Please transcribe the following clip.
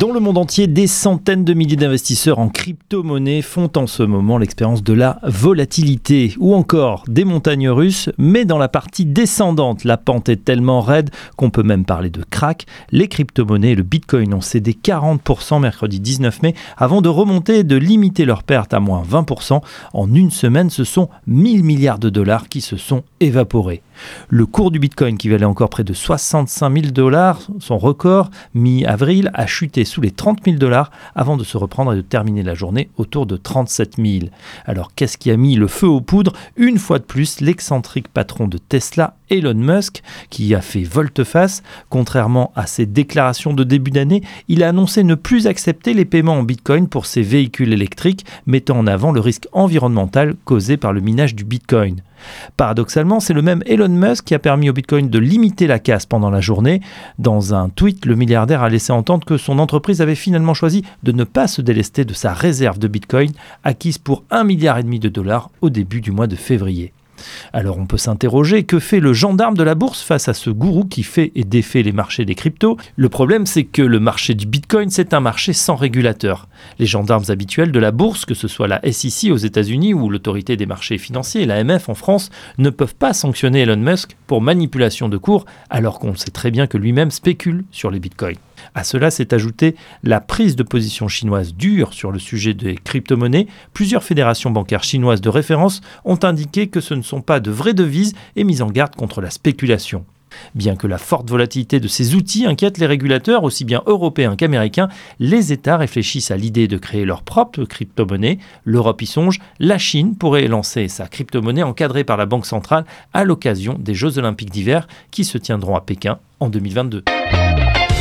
Dans le monde entier, des centaines de milliers d'investisseurs en crypto-monnaie font en ce moment l'expérience de la volatilité ou encore des montagnes russes, mais dans la partie descendante. La pente est tellement raide qu'on peut même parler de crack. Les crypto-monnaies et le bitcoin ont cédé 40% mercredi 19 mai avant de remonter et de limiter leurs pertes à moins 20%. En une semaine, ce sont 1000 milliards de dollars qui se sont évaporés. Le cours du bitcoin qui valait encore près de 65 000 dollars, son record mi-avril, a chuté sous les 30 000 dollars avant de se reprendre et de terminer la journée autour de 37 000. Alors qu'est-ce qui a mis le feu aux poudres? Une fois de plus, l'excentrique patron de Tesla, Elon Musk, qui a fait volte-face. Contrairement à ses déclarations de début d'année, il a annoncé ne plus accepter les paiements en bitcoin pour ses véhicules électriques, mettant en avant le risque environnemental causé par le minage du bitcoin. Paradoxalement, c'est le même Elon Musk qui a permis au Bitcoin de limiter la casse pendant la journée. Dans un tweet, le milliardaire a laissé entendre que son entreprise avait finalement choisi de ne pas se délester de sa réserve de Bitcoin acquise pour 1,5 milliard de dollars au début du mois de février. Alors on peut s'interroger, que fait le gendarme de la bourse face à ce gourou qui fait et défait les marchés des cryptos? Le problème c'est que le marché du Bitcoin c'est un marché sans régulateur. Les gendarmes habituels de la bourse, que ce soit la SEC aux États-Unis ou l'autorité des marchés financiers, l'AMF en France, ne peuvent pas sanctionner Elon Musk pour manipulation de cours alors qu'on sait très bien que lui-même spécule sur les Bitcoins. À cela s'est ajoutée la prise de position chinoise dure sur le sujet des crypto-monnaies. Plusieurs fédérations bancaires chinoises de référence ont indiqué que ce ne sont pas de vraies devises et mis en garde contre la spéculation. Bien que la forte volatilité de ces outils inquiète les régulateurs, aussi bien européens qu'américains, les États réfléchissent à l'idée de créer leur propre crypto-monnaie. L'Europe y songe, la Chine pourrait lancer sa crypto-monnaie encadrée par la Banque centrale à l'occasion des Jeux olympiques d'hiver qui se tiendront à Pékin en 2022.